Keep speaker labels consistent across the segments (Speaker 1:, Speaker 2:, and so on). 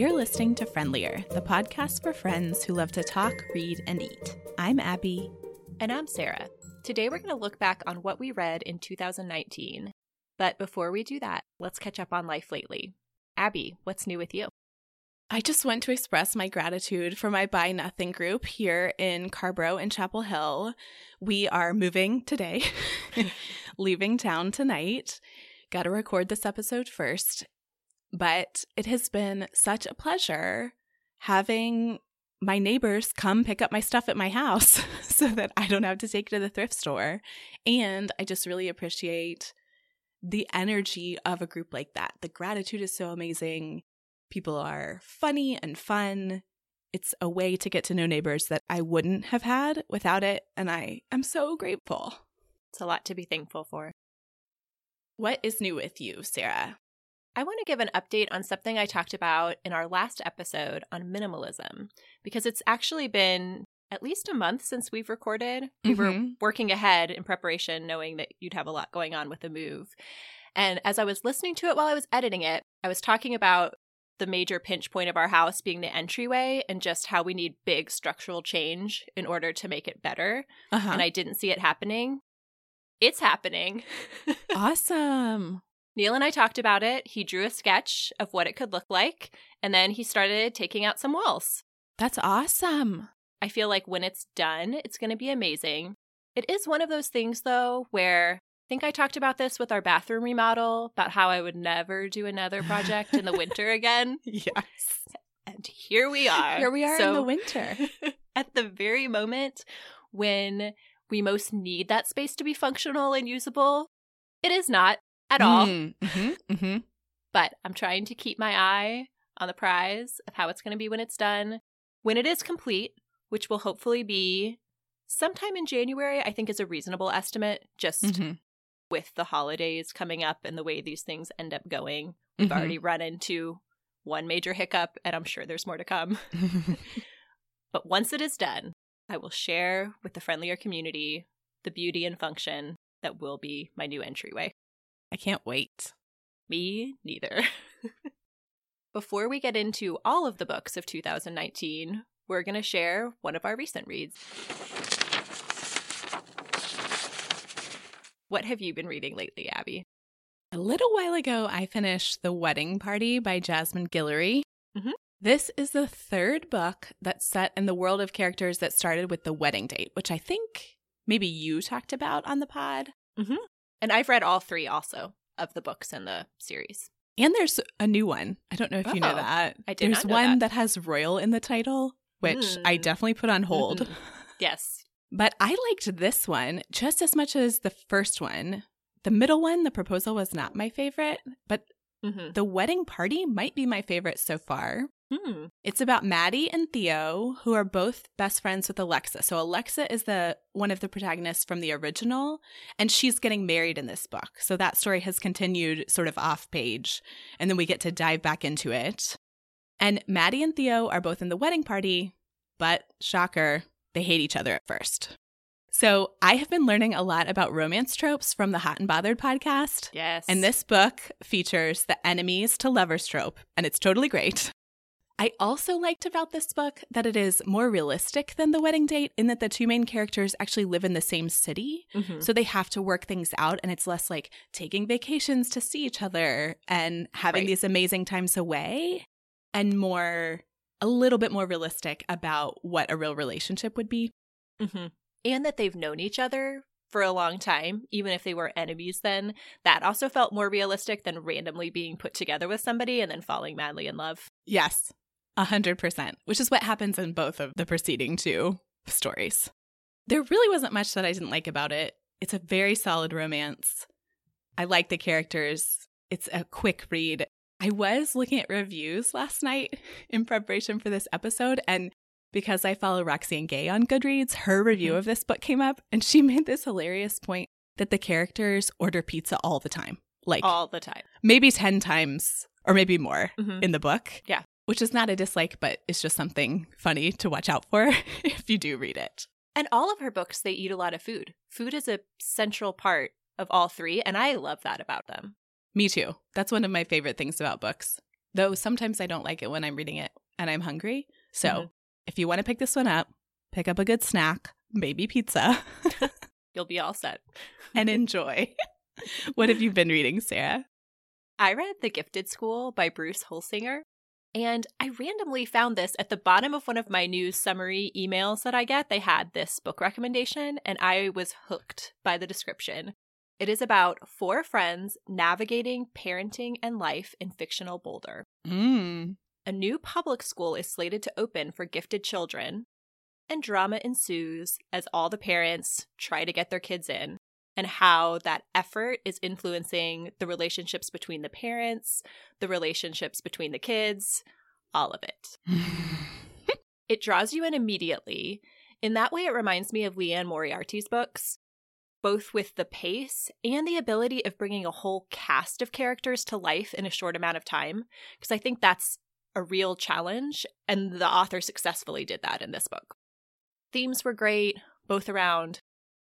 Speaker 1: You're listening to Friendlier, the podcast for friends who love to talk, read, and eat. I'm Abby.
Speaker 2: And I'm Sarah. Today we're going to look back on what we read in 2019. But before we do that, let's catch up on life lately. Abby, what's new with you?
Speaker 1: I just want to express my gratitude for my Buy Nothing group here in Carrboro and Chapel Hill. We are moving today, leaving town tonight. Got to record this episode first. But it has been such a pleasure having my neighbors come pick up my stuff at my house so that I don't have to take it to the thrift store. And I just really appreciate the energy of a group like that. The gratitude is so amazing. People are funny and fun. It's a way to get to know neighbors that I wouldn't have had without it. And I am so grateful.
Speaker 2: It's a lot to be thankful for.
Speaker 1: What is new with you, Sarah?
Speaker 2: I want to give an update on something I talked about in our last episode on minimalism because it's actually been at least a month since we've recorded. We
Speaker 1: mm-hmm.
Speaker 2: were working ahead in preparation, knowing that you'd have a lot going on with the move. And as I was listening to it while I was editing it, I was talking about the major pinch point of our house being the entryway and just how we need big structural change in order to make it better.
Speaker 1: Uh-huh.
Speaker 2: And I didn't see it happening. It's happening.
Speaker 1: awesome.
Speaker 2: Neil and I talked about it. He drew a sketch of what it could look like, and then he started taking out some walls.
Speaker 1: That's awesome.
Speaker 2: I feel like when it's done, it's going to be amazing. It is one of those things, though, where I think I talked about this with our bathroom remodel about how I would never do another project in the winter again.
Speaker 1: Yes.
Speaker 2: And here we are.
Speaker 1: Here we are
Speaker 2: so,
Speaker 1: in the winter.
Speaker 2: at the very moment when we most need that space to be functional and usable, it is not at all.
Speaker 1: Mm-hmm, mm-hmm.
Speaker 2: But I'm trying to keep my eye on the prize of how it's going to be when it's done. When it is complete, which will hopefully be sometime in January, I think is a reasonable estimate, just
Speaker 1: mm-hmm.
Speaker 2: with the holidays coming up and the way these things end up going. We've
Speaker 1: Mhm.
Speaker 2: already run into one major hiccup, and I'm sure there's more to come. but once it is done, I will share with the friendlier community the beauty and function that will be my new entryway.
Speaker 1: I can't wait.
Speaker 2: Me neither. Before we get into all of the books of 2019, we're going to share one of our recent reads. What have you been reading lately, Abby?
Speaker 1: A little while ago, I finished The Wedding Party by Jasmine Guillory.
Speaker 2: Mhm.
Speaker 1: This is the third book that's set in the world of characters that started with the wedding date, which I think maybe you talked about on the pod.
Speaker 2: And I've read all three also of the books in the series.
Speaker 1: And there's a new one. I don't know if you know
Speaker 2: Oh,
Speaker 1: that.
Speaker 2: I did
Speaker 1: There's one
Speaker 2: that.
Speaker 1: that. has royal in the title, which I
Speaker 2: Mm.
Speaker 1: definitely put on hold.
Speaker 2: Mhm. Yes.
Speaker 1: But I liked this one just as much as the first one. The middle one, the proposal, was not my favorite, but
Speaker 2: Mm-hmm.
Speaker 1: the wedding party might be my favorite so far.
Speaker 2: Hmm.
Speaker 1: It's about Maddie and Theo, who are both best friends with Alexa. So Alexa is the one of the protagonists from the original, and she's getting married in this book. So that story has continued sort of off page, and then we get to dive back into it. And Maddie and Theo are both in the wedding party, but shocker, they hate each other at first. So I have been learning a lot about romance tropes from the Hot and Bothered podcast.
Speaker 2: Yes.
Speaker 1: And this book features the enemies to lovers trope, and it's totally great. I also liked about this book that it is more realistic than The Wedding Date in that the two main characters actually live in the same city.
Speaker 2: Mhm.
Speaker 1: So they have to work things out, and it's less like taking vacations to see each other and having
Speaker 2: Right.
Speaker 1: these amazing times away, and more, a little bit more realistic about what a real relationship would be.
Speaker 2: hmm And that they've known each other for a long time, even if they were enemies then. That also felt more realistic than randomly being put together with somebody and then falling madly in love.
Speaker 1: Yes, a hundred percent, which is what happens in both of the preceding two stories. There really wasn't much that I didn't like about it. It's a very solid romance. I like the characters. It's a quick read. I was looking at reviews last night in preparation for this episode, and because I follow Roxane Gay on Goodreads, her review
Speaker 2: Mhm.
Speaker 1: of this book came up, and she made this hilarious point that the characters order pizza all the time. Like
Speaker 2: All the time.
Speaker 1: maybe 10 times or maybe more
Speaker 2: Mhm.
Speaker 1: in the book.
Speaker 2: Yeah.
Speaker 1: Which is not a dislike, but it's just something funny to watch out for if you do read it.
Speaker 2: And all of her books, they eat a lot of food. Food is a central part of all three, and I love that about them.
Speaker 1: Me too. That's one of my favorite things about books. though sometimes I don't like it when I'm reading it and I'm hungry. So
Speaker 2: Mhm.
Speaker 1: if you want to pick this one up, pick up a good snack, maybe pizza,
Speaker 2: You'll be all set.
Speaker 1: and enjoy. what have you been reading, Sarah?
Speaker 2: I read The Gifted School by Bruce Holsinger, and I randomly found this at the bottom of one of my news summary emails that I get. They had this book recommendation, and I was hooked by the description. It is about four friends navigating parenting and life in fictional Boulder.
Speaker 1: Mm.
Speaker 2: A new public school is slated to open for gifted children, and drama ensues as all the parents try to get their kids in, and how that effort is influencing the relationships between the parents, the relationships between the kids, all of it. It draws you in immediately. In that way, it reminds me of Liane Moriarty's books, both with the pace and the ability of bringing a whole cast of characters to life in a short amount of time. Because I think that's a real challenge, and the author successfully did that in this book. Themes were great, both around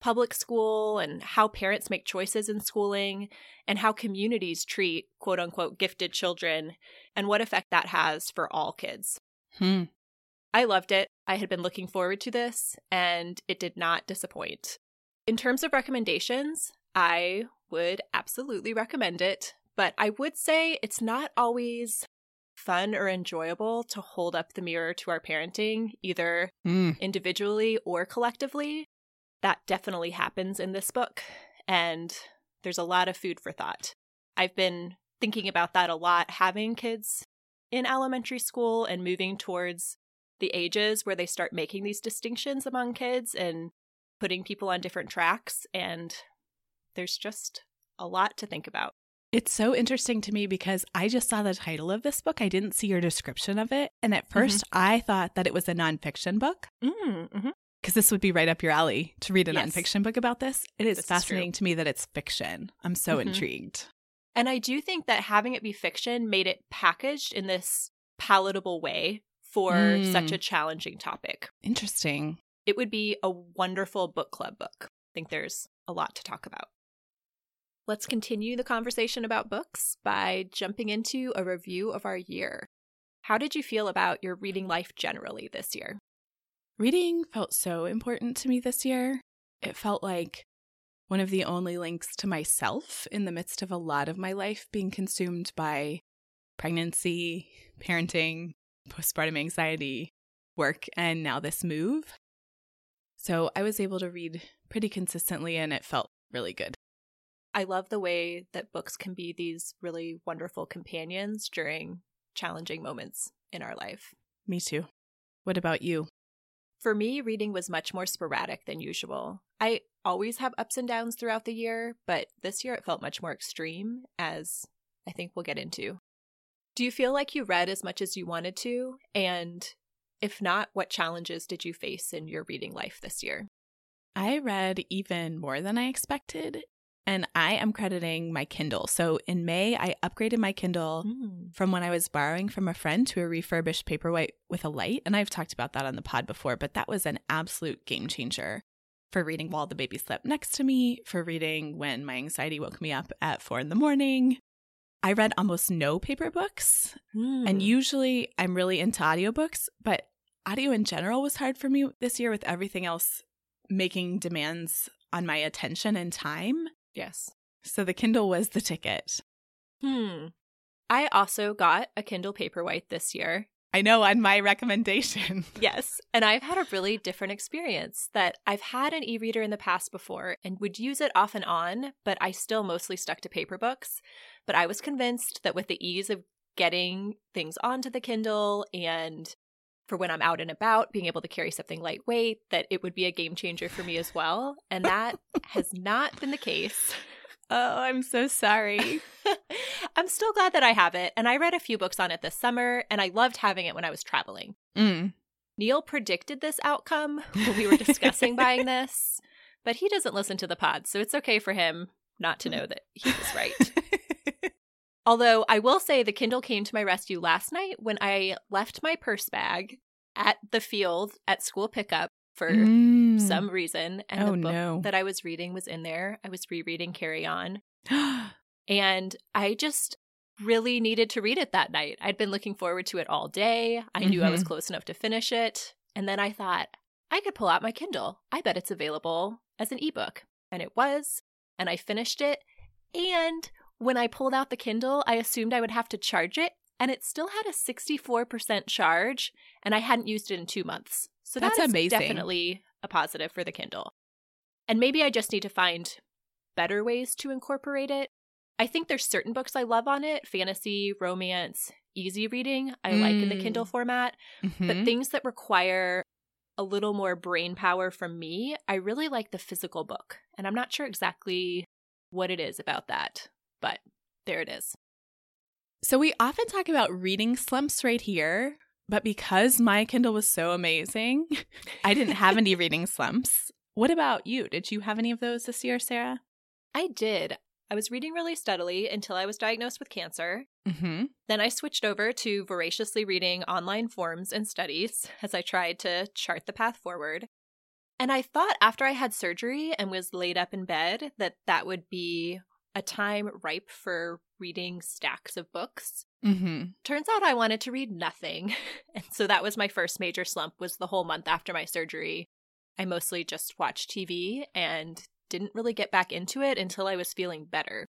Speaker 2: public school and how parents make choices in schooling, and how communities treat quote unquote gifted children, and what effect that has for all kids.
Speaker 1: Hmm.
Speaker 2: I loved it. I had been looking forward to this, and it did not disappoint. In terms of recommendations, I would absolutely recommend it, but I would say it's not always fun or enjoyable to hold up the mirror to our parenting, either
Speaker 1: Mm.
Speaker 2: individually or collectively. That definitely happens in this book, and there's a lot of food for thought. I've been thinking about that a lot, having kids in elementary school and moving towards the ages where they start making these distinctions among kids and putting people on different tracks. And there's just a lot to think about.
Speaker 1: It's so interesting to me because I just saw the title of this book. I didn't see your description of it. And at 1st I thought that it was a nonfiction book
Speaker 2: Mm-hmm.
Speaker 1: Because this would be right up your alley to read a
Speaker 2: Yes.
Speaker 1: nonfiction book about this. It is
Speaker 2: This is
Speaker 1: fascinating to me that it's fiction. I'm so
Speaker 2: Mhm.
Speaker 1: intrigued.
Speaker 2: And I do think that having it be fiction made it packaged in this palatable way for
Speaker 1: Mm.
Speaker 2: such a challenging topic.
Speaker 1: Interesting.
Speaker 2: It would be a wonderful book club book. I think there's a lot to talk about. Let's continue the conversation about books by jumping into a review of our year. How did you feel about your reading life generally this year?
Speaker 1: Reading felt so important to me this year. It felt like one of the only links to myself in the midst of a lot of my life being consumed by pregnancy, parenting, postpartum anxiety, work, and now this move. So I was able to read pretty consistently and it felt really good.
Speaker 2: I love the way that books can be these really wonderful companions during challenging moments in our life.
Speaker 1: Me too. What about you?
Speaker 2: For me, reading was much more sporadic than usual. I always have ups and downs throughout the year, but this year it felt much more extreme, as I think we'll get into. Do you feel like you read as much as you wanted to? And if not, what challenges did you face in your reading life this year?
Speaker 1: I read even more than I expected, and I am crediting my Kindle. So in May, I upgraded my Kindle mm. from when I was borrowing from a friend to a refurbished Paperwhite with a light. And I've talked about that on the pod before, but that was an absolute game changer for reading while the baby slept next to me, for reading when my anxiety woke me up at four in the morning. I read almost no paper books. And mm. usually I'm really into audiobooks, but audio in general was hard for me this year with everything else making demands on my attention and time.
Speaker 2: Yes.
Speaker 1: So the Kindle was the ticket.
Speaker 2: Hmm. I also got a Kindle Paperwhite this year.
Speaker 1: I know on my recommendation.
Speaker 2: Yes. And I've had a really different experience that I've had an e reader in the past before and would use it off and on, but I still mostly stuck to paper books. But I was convinced that with the ease of getting things onto the Kindle and for when I'm out and about, being able to carry something lightweight, that it would be a game changer for me as well. And that has not been the case.
Speaker 1: Oh, I'm so sorry.
Speaker 2: I'm still glad that I have it. And I read a few books on it this summer, and I loved having it when I was traveling.
Speaker 1: Mm.
Speaker 2: Neil predicted this outcome when we were discussing buying this, but he doesn't listen to the pod, so it's okay for him not to know that he was right. Although I will say the Kindle came to my rescue last night when I left my purse bag at the field at school pickup for
Speaker 1: Mm.
Speaker 2: some reason, and
Speaker 1: Oh,
Speaker 2: the book
Speaker 1: no.
Speaker 2: that I was reading was in there. I was rereading Carry On, and I just really needed to read it that night. I'd been looking forward to it all day. I knew I was
Speaker 1: Mhm.
Speaker 2: close enough to finish it. And then I thought, I could pull out my Kindle. I bet it's available as an ebook. And it was. And I finished it. And when I pulled out the Kindle, I assumed I would have to charge it. And it still had a 64% charge. And I hadn't used it in two months. So
Speaker 1: That's amazing.
Speaker 2: definitely a positive for the Kindle. And maybe I just need to find better ways to incorporate it. I think there's certain books I love on it fantasy, romance, easy reading, I like in the
Speaker 1: Mm.
Speaker 2: Kindle format. But
Speaker 1: Mhm.
Speaker 2: things that require a little more brain power from me, I really like the physical book. And I'm not sure exactly what it is about that, but there it is.
Speaker 1: So we often talk about reading slumps right here, but because my Kindle was so amazing, I didn't have any reading slumps. What about you? Did you have any of those this year, Sarah?
Speaker 2: I did. I was reading really steadily until I was diagnosed with cancer.
Speaker 1: Mm-hmm.
Speaker 2: Then I switched over to voraciously reading online forms and studies as I tried to chart the path forward. And I thought after I had surgery and was laid up in bed that that would be a time ripe for reading stacks of books.
Speaker 1: Mm-hmm.
Speaker 2: Turns out I wanted to read nothing. And so that was my first major slump was the whole month after my surgery. I mostly just watched TV and didn't really get back into it until I was feeling better.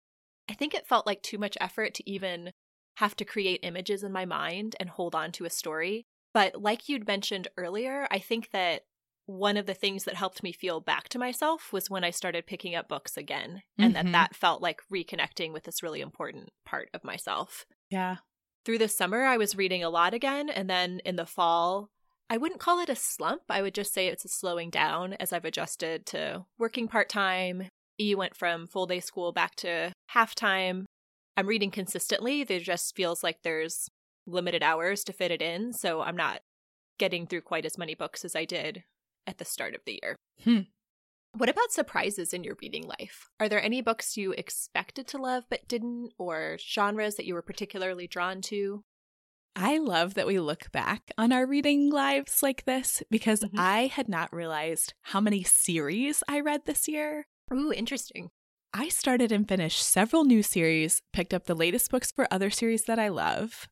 Speaker 2: I think it felt like too much effort to even have to create images in my mind and hold on to a story. But like you'd mentioned earlier, I think that one of the things that helped me feel back to myself was when I started picking up books again, and
Speaker 1: Mhm.
Speaker 2: that that felt like reconnecting with this really important part of myself
Speaker 1: Yeah.
Speaker 2: through the summer I was reading a lot again and then in the fall I wouldn't call it a slump. I would just say it's a slowing down as I've adjusted to working part-time. E went from full day school back to half-time. I'm reading consistently. There just feels like there's limited hours to fit it in, so I'm not getting through quite as many books as I did at the start of the year.
Speaker 1: Hmm.
Speaker 2: What about surprises in your reading life? Are there any books you expected to love but didn't, or genres that you were particularly drawn to?
Speaker 1: I love that we look back on our reading lives like this because
Speaker 2: Mhm.
Speaker 1: I had not realized how many series I read this year.
Speaker 2: Ooh, interesting.
Speaker 1: I started and finished several new series, picked up the latest books for other series that I love.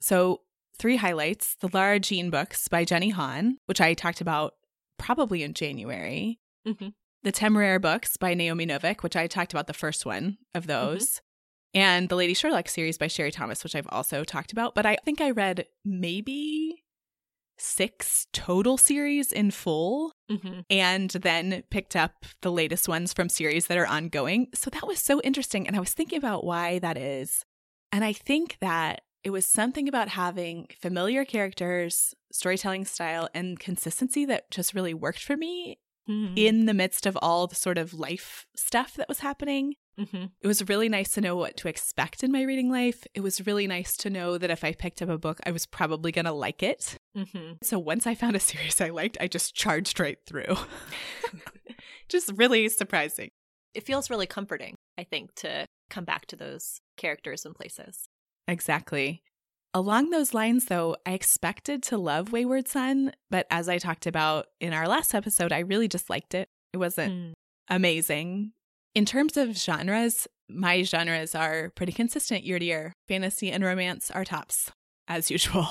Speaker 1: So, three highlights the Lara Jean books by Jenny Han, which I talked about probably in January.
Speaker 2: Mhm.
Speaker 1: The Temeraire books by Naomi Novik, which I talked about the first one of those. And the Lady Sherlock series by Sherry Thomas, which I've also talked about. But I think I read maybe six total series in full
Speaker 2: Mm-hmm.
Speaker 1: and then picked up the latest ones from series that are ongoing. So that was so interesting. And I was thinking about why that is. And I think that it was something about having familiar characters, storytelling style, and consistency that just really worked for me
Speaker 2: Mm-hmm.
Speaker 1: in the midst of all the sort of life stuff that was happening.
Speaker 2: Mm-hmm.
Speaker 1: It was really nice to know what to expect in my reading life. It was really nice to know that if I picked up a book, I was probably going to like it.
Speaker 2: Mm-hmm.
Speaker 1: So once I found a series I liked, I just charged right through. just really surprising.
Speaker 2: It feels really comforting, I think, to come back to those characters and places.
Speaker 1: Exactly. Along those lines, though, I expected to love Wayward Son, but as I talked about in our last episode, I really just liked it. It wasn't
Speaker 2: Mm.
Speaker 1: amazing. In terms of genres, my genres are pretty consistent year to year. Fantasy and romance are tops, as usual.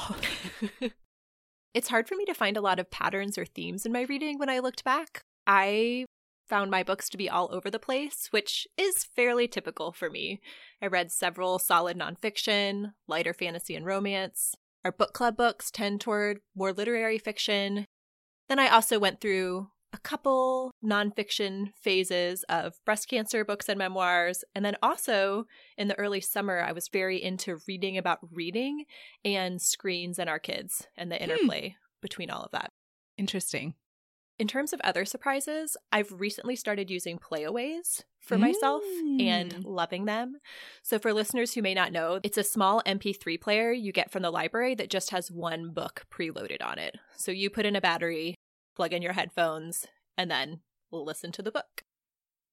Speaker 2: it's hard for me to find a lot of patterns or themes in my reading when I looked back. I found my books to be all over the place, which is fairly typical for me. I read several solid nonfiction, lighter fantasy and romance. Our book club books tend toward more literary fiction. Then I also went through a couple nonfiction phases of breast cancer books and memoirs. And then also in the early summer, I was very into reading about reading and screens and our kids and the
Speaker 1: Hmm.
Speaker 2: interplay between all of that.
Speaker 1: Interesting.
Speaker 2: In terms of other surprises, I've recently started using playaways for myself and
Speaker 1: Mm.
Speaker 2: loving them. So, for listeners who may not know, it's a small MP3 player you get from the library that just has one book preloaded on it. So, you put in a battery, plug in your headphones, and then listen to the book.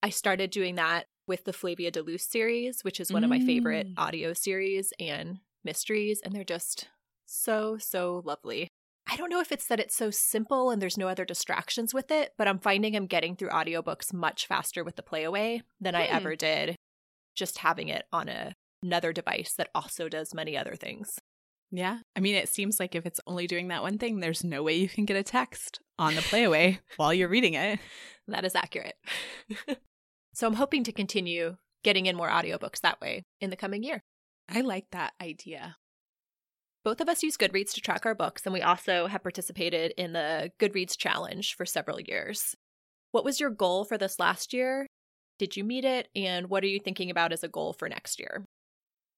Speaker 2: I started doing that with the Flavia de Luce series, which is one of my favorite
Speaker 1: Mm.
Speaker 2: audio series and mysteries, and they're just so, so lovely. I don't know if it's that it's so simple and there's no other distractions with it, but I'm finding I'm getting through audiobooks much faster with the playaway than I
Speaker 1: Hmm.
Speaker 2: ever did just having it on a another device that also does many other things.
Speaker 1: Yeah. I mean, it seems like if it's only doing that one thing, there's no way you can get a text on the playaway while you're reading it.
Speaker 2: That is accurate. so I'm hoping to continue getting in more audiobooks that way in the coming year.
Speaker 1: I like that idea.
Speaker 2: Both of us use Goodreads to track our books, and we also have participated in the Goodreads Challenge for several years. What was your goal for this last year? Did you meet it? And what are you thinking about as a goal for next year?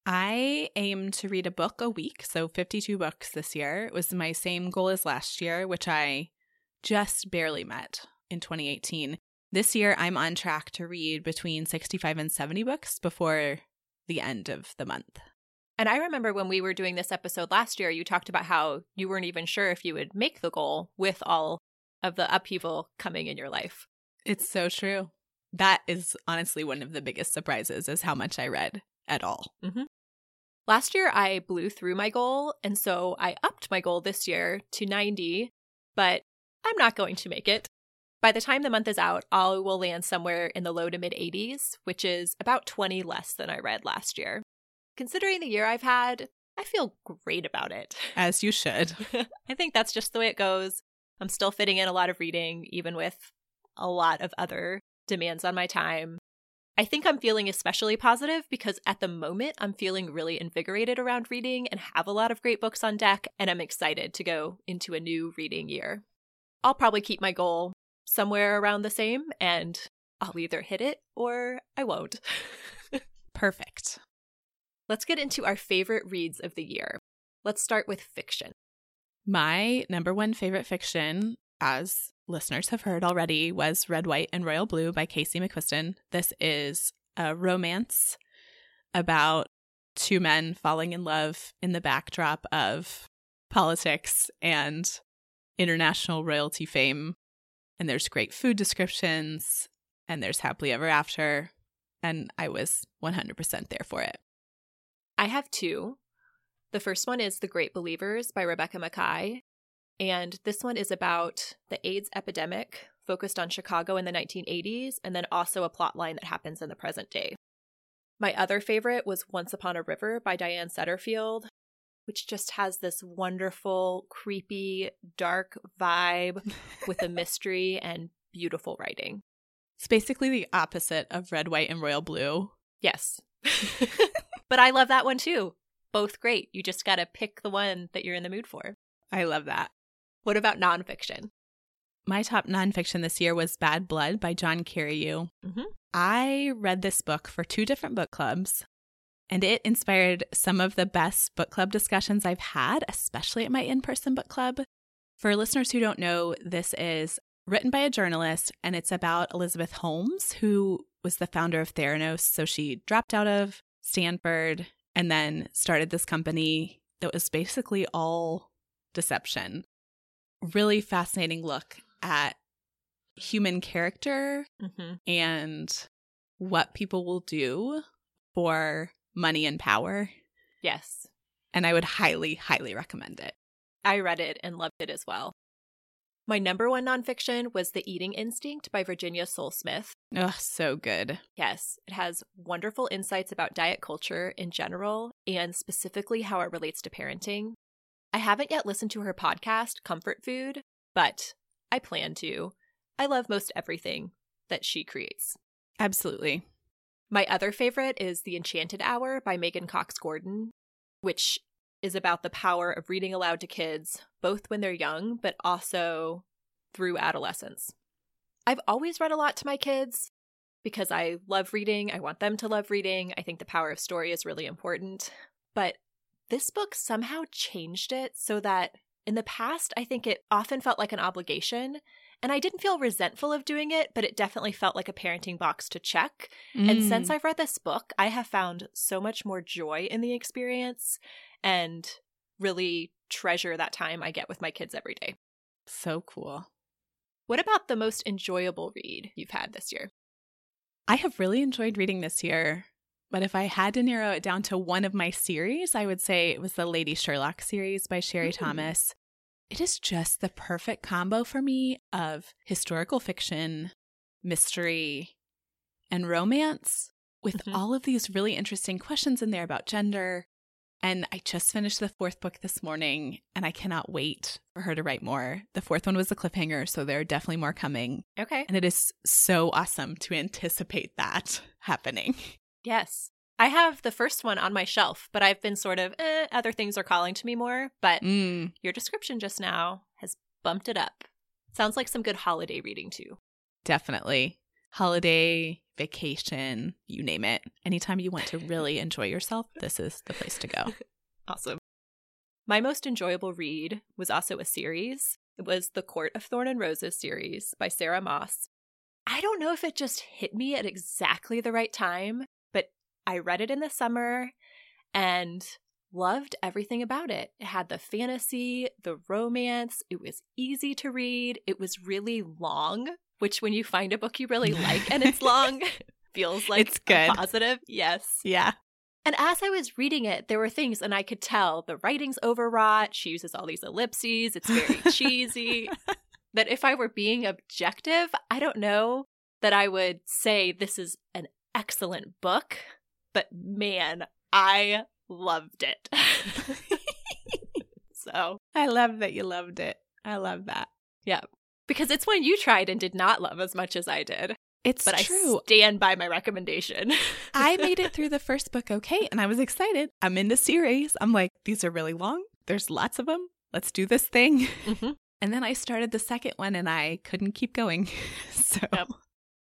Speaker 1: I aim to read a book a week, so 52 books this year. It was my same goal as last year, which I just barely met in 2018. This year, I'm on track to read between 65 and 70 books before the end of the month.
Speaker 2: And I remember when we were doing this episode last year, you talked about how you weren't even sure if you would make the goal with all of the upheaval coming in your life.
Speaker 1: It's so true. That is honestly one of the biggest surprises is how much I read at all.
Speaker 2: Mm-hmm. Last year, I blew through my goal, and so I upped my goal this year to 90, but I'm not going to make it. By the time the month is out, I will land somewhere in the low to mid 80s, which is about 20 less than I read last year. Considering the year I've had, I feel great about it.
Speaker 1: As you should.
Speaker 2: I think that's just the way it goes. I'm still fitting in a lot of reading, even with a lot of other demands on my time. I think I'm feeling especially positive because at the moment I'm feeling really invigorated around reading and have a lot of great books on deck, and I'm excited to go into a new reading year. I'll probably keep my goal somewhere around the same, and I'll either hit it or I won't.
Speaker 1: Perfect.
Speaker 2: Let's get into our favorite reads of the year. Let's start with fiction.
Speaker 1: My number one favorite fiction, as listeners have heard already, was Red, White, and Royal Blue by Casey McQuiston. This is a romance about two men falling in love in the backdrop of politics and international royalty fame. And there's great food descriptions, and there's happily ever after. And I was 100% there for it.
Speaker 2: I have two. The first one is The Great Believers by Rebecca Makkai. And this one is about the AIDS epidemic focused on Chicago in the 1980s, and then also a plot line that happens in the present day. My other favorite was Once Upon a River by Diane Setterfield, which just has this wonderful, creepy, dark vibe with a mystery and beautiful writing.
Speaker 1: It's basically the opposite of Red, White, and Royal Blue.
Speaker 2: Yes. but I love that one too. Both great. You just got to pick the one that you're in the mood for.
Speaker 1: I love that.
Speaker 2: What about nonfiction?
Speaker 1: My top nonfiction this year was Bad Blood by John Carreyrou.
Speaker 2: Mm-hmm.
Speaker 1: I read this book for two different book clubs, and it inspired some of the best book club discussions I've had, especially at my in person book club. For listeners who don't know, this is written by a journalist, and it's about Elizabeth Holmes, who was the founder of Theranos. So she dropped out of Stanford and then started this company that was basically all deception. Really fascinating look at human character
Speaker 2: mm-hmm.
Speaker 1: and what people will do for money and power.
Speaker 2: Yes.
Speaker 1: And I would highly, highly recommend it.
Speaker 2: I read it and loved it as well. My number one nonfiction was The Eating Instinct by Virginia Sole-Smith.
Speaker 1: Oh, so good.
Speaker 2: Yes, it has wonderful insights about diet culture in general and specifically how it relates to parenting. I haven't yet listened to her podcast, Comfort Food, but I plan to. I love most everything that she creates.
Speaker 1: Absolutely.
Speaker 2: My other favorite is The Enchanted Hour by Meghan Cox Gurdon, which is about the power of reading aloud to kids, both when they're young, but also through adolescence. I've always read a lot to my kids because I love reading. I want them to love reading. I think the power of story is really important. But this book somehow changed it so that in the past, I think it often felt like an obligation. And I didn't feel resentful of doing it, but it definitely felt like a parenting box to check. Mm. And since I've read this book, I have found so much more joy in the experience and really treasure that time I get with my kids every day.
Speaker 1: So cool.
Speaker 2: What about the most enjoyable read you've had this year?
Speaker 1: I have really enjoyed reading this year, but if I had to narrow it down to one of my series, I would say it was the Lady Sherlock series by Sherry mm. Thomas. It is just the perfect combo for me of historical fiction, mystery, and romance with
Speaker 2: Mhm.
Speaker 1: all of these really interesting questions in there about gender. And I just finished the fourth book this morning and I cannot wait for her to write more. The fourth one was a cliffhanger, so there are definitely more coming.
Speaker 2: Okay.
Speaker 1: And it is so awesome to anticipate that happening.
Speaker 2: Yes. I have the first one on my shelf, but I've been sort of, eh, other things are calling to me more. But
Speaker 1: Mm,
Speaker 2: your description just now has bumped it up. Sounds like some good holiday reading, too.
Speaker 1: definitely. Holiday, vacation, you name it. Anytime you want to really enjoy yourself, this is the place to go.
Speaker 2: Awesome. My most enjoyable read was also a series. It was the Court of Thorn and Roses series by Sarah Maas. I don't know if it just hit me at exactly the right time, I read it in the summer and loved everything about it. It had the fantasy, the romance, it was easy to read, it was really long, which when you find a book you really like and it's long, feels like
Speaker 1: It's good.
Speaker 2: positive. Yes.
Speaker 1: Yeah.
Speaker 2: And as I was reading it, there were things, and I could tell the writing's overwrought. She uses all these ellipses. It's very cheesy. That if I were being objective, I don't know that I would say this is an excellent book, but man, I loved it. so,
Speaker 1: I love that you loved it. I love that. Yeah.
Speaker 2: Because it's one you tried and did not love as much as I did,
Speaker 1: It's
Speaker 2: but
Speaker 1: true.
Speaker 2: I stand by my recommendation.
Speaker 1: I made it through the first book okay, and I was excited. I'm in the series. I'm like, these are really long. There's lots of them. Let's do this thing.
Speaker 2: Mhm.
Speaker 1: And then I started the second one and I couldn't keep going. So,
Speaker 2: Yep.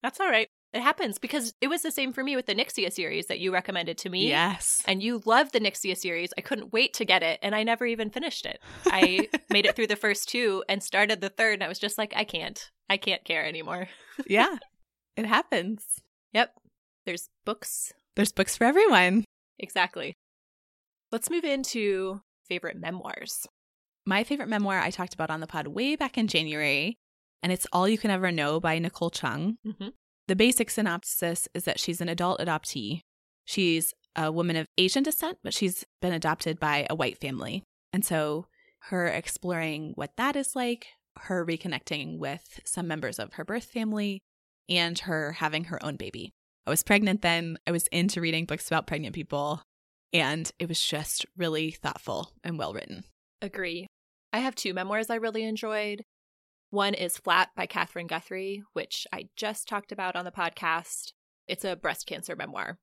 Speaker 2: That's all right. It happens because it was the same for me with the Nyxia series that you recommended to me.
Speaker 1: yes.
Speaker 2: And you loved the Nyxia series. I couldn't wait to get it, and I never even finished it. I made it through the first two and started the third, and I was just like, I can't. I can't care anymore.
Speaker 1: yeah. It happens.
Speaker 2: Yep. There's books.
Speaker 1: There's books for everyone.
Speaker 2: Exactly. Let's move into favorite memoirs.
Speaker 1: My favorite memoir I talked about on the pod way back in January, and it's All You Can Ever Know by Nicole Chung.
Speaker 2: Mm-hmm.
Speaker 1: The basic synopsis is that she's an adult adoptee. She's a woman of Asian descent, but she's been adopted by a white family. And so her exploring what that is like, her reconnecting with some members of her birth family, and her having her own baby. I was pregnant then. I was into reading books about pregnant people, and it was just really thoughtful and well written.
Speaker 2: Agree. I have two memoirs I really enjoyed. One is Flat by Catherine Guthrie, which I just talked about on the podcast. It's a breast cancer memoir.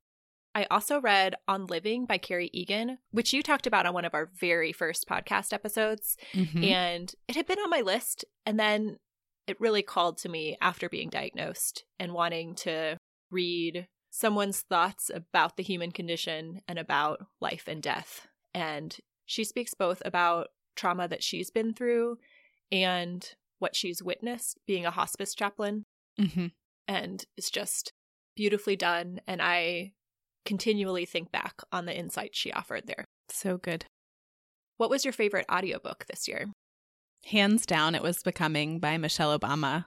Speaker 2: I also read On Living by Kerry Egan, which you talked about on one of our very first podcast episodes.
Speaker 1: Mhm.
Speaker 2: And it had been on my list. And then it really called to me after being diagnosed and wanting to read someone's thoughts about the human condition and about life and death. And she speaks both about trauma that she's been through and what she's witnessed being a hospice chaplain.
Speaker 1: Mhm.
Speaker 2: And it's just beautifully done. And I continually think back on the insight she offered there.
Speaker 1: So good.
Speaker 2: What was your favorite audiobook this year?
Speaker 1: Hands down, it was Becoming by Michelle Obama.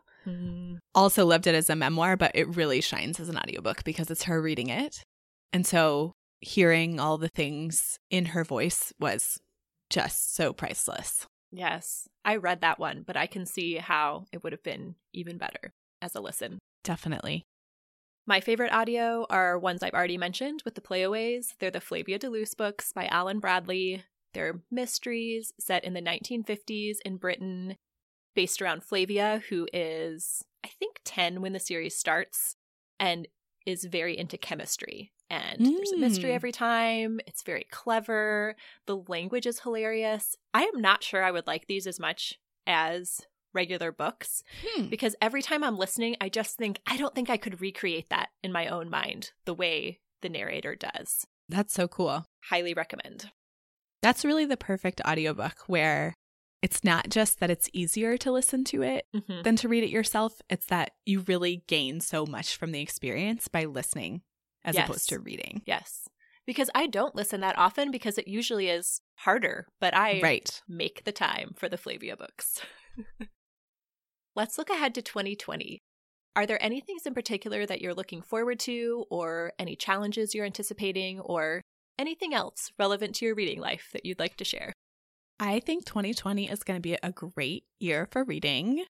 Speaker 1: Also loved it as a memoir, but it really shines as an audiobook because it's her reading it. And so hearing all the things in her voice was just so priceless.
Speaker 2: Yes, I read that one, but I can see how it would have been even better as a listen.
Speaker 1: Definitely.
Speaker 2: My favorite audio are ones I've already mentioned with the playaways. They're the Flavia de Luce books by Alan Bradley. They're mysteries set in the 1950s in Britain, based around Flavia, who is, I think, 10 when the series starts and is very into chemistry. And there's a mystery
Speaker 1: Mm.
Speaker 2: every time. It's very clever. The language is hilarious. I am not sure I would like these as much as regular books
Speaker 1: Hmm.
Speaker 2: because every time I'm listening, I just think, I don't think I could recreate that in my own mind the way the narrator does.
Speaker 1: That's so cool.
Speaker 2: Highly recommend.
Speaker 1: That's really the perfect audiobook where it's not just that it's easier to listen to it
Speaker 2: Mm-hmm.
Speaker 1: than to read it yourself, it's that you really gain so much from the experience by listening as
Speaker 2: Yes.
Speaker 1: opposed to reading.
Speaker 2: Yes. Because I don't listen that often because it usually is harder, but I
Speaker 1: Right.
Speaker 2: make the time for the Flavia books. Let's look ahead to 2020. Are there any things in particular that you're looking forward to, or any challenges you're anticipating, or anything else relevant to your reading life that you'd like to share?
Speaker 1: I think 2020 is going to be a great year for reading.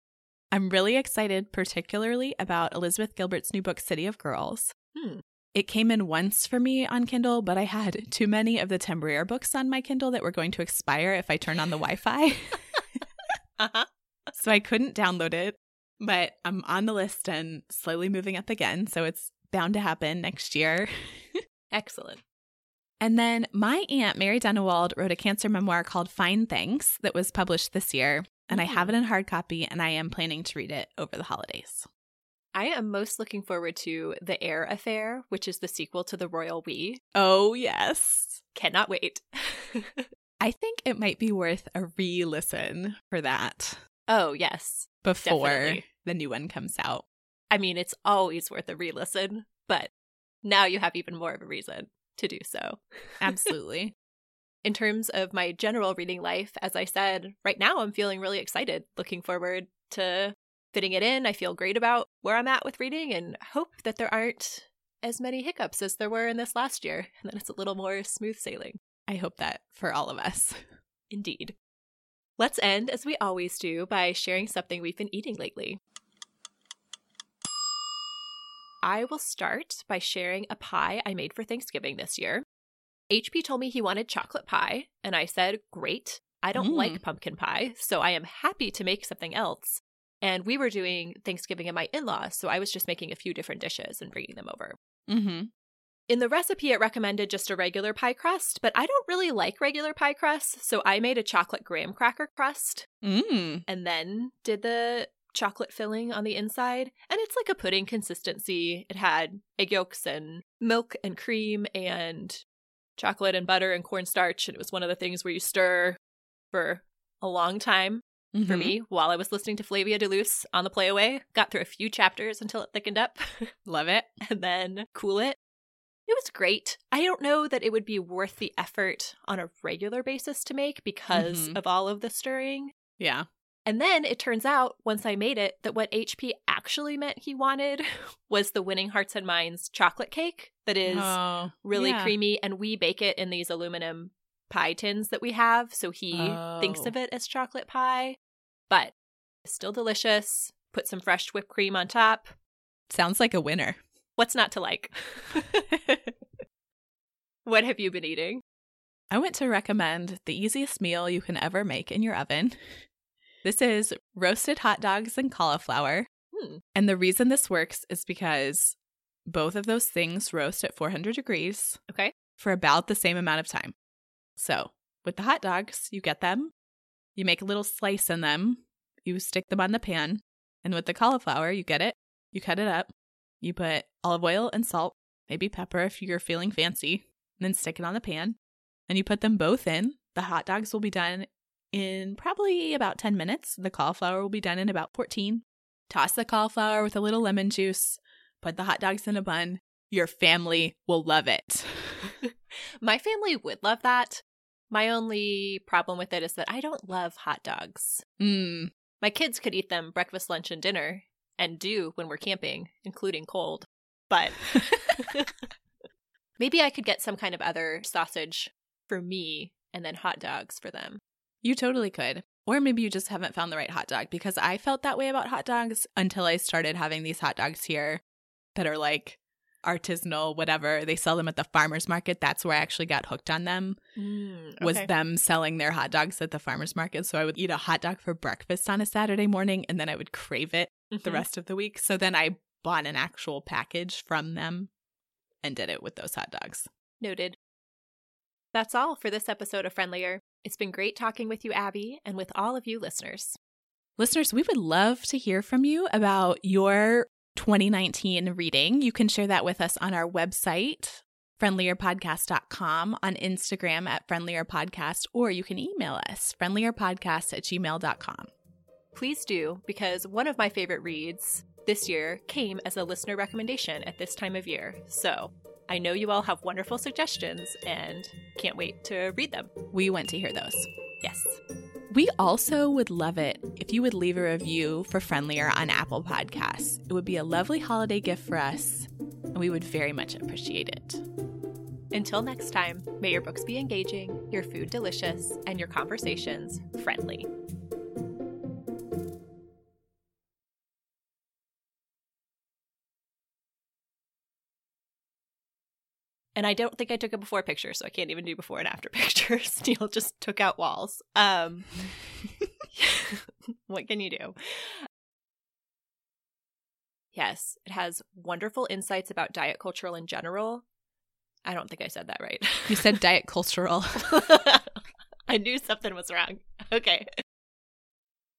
Speaker 1: I'm really excited, particularly about Elizabeth Gilbert's new book, City of Girls.
Speaker 2: Hmm.
Speaker 1: It came in once for me on Kindle, but I had too many of the Temeraire books on my Kindle that were going to expire if I turned on the Wi Fi.
Speaker 2: uh-huh.
Speaker 1: So I couldn't download it, but I'm on the list and slowly moving up again. So it's bound to happen next year.
Speaker 2: Excellent.
Speaker 1: And then my aunt, Mary Dunewald, wrote a cancer memoir called Fine Thanks that was published this year. And I have it in hard copy and I am planning to read it over the holidays.
Speaker 2: I am most looking forward to The Heir Affair, which is the sequel to The Royal We.
Speaker 1: Oh, yes.
Speaker 2: Cannot wait.
Speaker 1: I think it might be worth a re listen for that
Speaker 2: oh, yes.
Speaker 1: before
Speaker 2: Definitely.
Speaker 1: the new one comes out.
Speaker 2: I mean, it's always worth a re listen, but now you have even more of a reason to do so.
Speaker 1: Absolutely.
Speaker 2: In terms of my general reading life, as I said, right now I'm feeling really excited, looking forward to fitting it in. I feel great about where I'm at with reading and hope that there aren't as many hiccups as there were in this last year and that it's a little more smooth sailing.
Speaker 1: I hope that for all of us.
Speaker 2: Indeed. Let's end, as we always do, by sharing something we've been eating lately. I will start by sharing a pie I made for Thanksgiving this year. HP told me he wanted chocolate pie, and I said, Great. I don't
Speaker 1: Mm.
Speaker 2: like pumpkin pie, so I am happy to make something else. And we were doing Thanksgiving at my in laws, so I was just making a few different dishes and bringing them over.
Speaker 1: Mm-hmm.
Speaker 2: In the recipe, it recommended just a regular pie crust, but I don't really like regular pie crust, so I made a chocolate graham cracker crust
Speaker 1: Mm.
Speaker 2: and then did the chocolate filling on the inside. And it's like a pudding consistency. It had egg yolks and milk and cream and chocolate and butter and cornstarch. And it was one of the things where you stir for a long time for
Speaker 1: Mhm.
Speaker 2: me while I was listening to Flavia de Luce on the playaway. Got through a few chapters until it thickened up.
Speaker 1: Love it.
Speaker 2: and then cool it. It was great. I don't know that it would be worth the effort on a regular basis to make because
Speaker 1: Mhm.
Speaker 2: of all of the stirring.
Speaker 1: Yeah.
Speaker 2: And then it turns out, once I made it, that what HP actually meant he wanted was the Winning Hearts and Minds chocolate cake that is
Speaker 1: oh,
Speaker 2: really
Speaker 1: yeah.
Speaker 2: creamy. And we bake it in these aluminum pie tins that we have. So he thinks
Speaker 1: Oh.
Speaker 2: of it as chocolate pie, but still delicious. Put some fresh whipped cream on top.
Speaker 1: Sounds like a winner.
Speaker 2: What's not to like? what have you been eating?
Speaker 1: I want to recommend the easiest meal you can ever make in your oven. This is roasted hot dogs and cauliflower.
Speaker 2: Hmm.
Speaker 1: And the reason this works is because both of those things roast at 400 degrees
Speaker 2: Okay.
Speaker 1: for about the same amount of time. So, with the hot dogs, you get them, you make a little slice in them, you stick them on the pan. And with the cauliflower, you get it, you cut it up, you put olive oil and salt, maybe pepper if you're feeling fancy, and then stick it on the pan. And you put them both in. The hot dogs will be done in probably about 10 minutes. The cauliflower will be done in about 14. Toss the cauliflower with a little lemon juice, put the hot dogs in a bun. Your family will love it.
Speaker 2: My family would love that. My only problem with it is that I don't love hot dogs.
Speaker 1: Mm,
Speaker 2: My kids could eat them breakfast, lunch, and dinner, and do when we're camping, including cold. But maybe I could get some kind of other sausage for me and then hot dogs for them.
Speaker 1: you totally could. Or maybe you just haven't found the right hot dog because I felt that way about hot dogs until I started having these hot dogs here that are like artisanal, whatever. They sell them at the farmer's market. That's where I actually got hooked on them. was them selling their hot dogs at the farmer's market. So I would eat a hot dog for breakfast on a Saturday morning and then I would crave it the
Speaker 2: Mhm.
Speaker 1: rest of the week. So then I bought an actual package from them and did it with those hot dogs.
Speaker 2: Noted. That's all for this episode of Friendlier. It's been great talking with you, Abby, and with all of you listeners.
Speaker 1: Listeners, we would love to hear from you about your 2019 reading. You can share that with us on our website, friendlierpodcast.com, on Instagram at friendlierpodcast, or you can email us, friendlierpodcast at gmail.com.
Speaker 2: Please do, because one of my favorite reads this year came as a listener recommendation at this time of year. So I know you all have wonderful suggestions and can't wait to read them.
Speaker 1: We want to hear those.
Speaker 2: Yes.
Speaker 1: We also would love it if you would leave a review for Friendlier on Apple Podcasts. It would be a lovely holiday gift for us, and we would very much appreciate it.
Speaker 2: Until next time, may your books be engaging, your food delicious, and your conversations friendly. And I don't think I took a before picture, so I can't even do before and after pictures. Neil just took out walls. Um, what can you do? Yes, it has wonderful insights about diet cultural in general. I don't think I said that right.
Speaker 1: You said diet cultural.
Speaker 2: I knew something was wrong. Okay.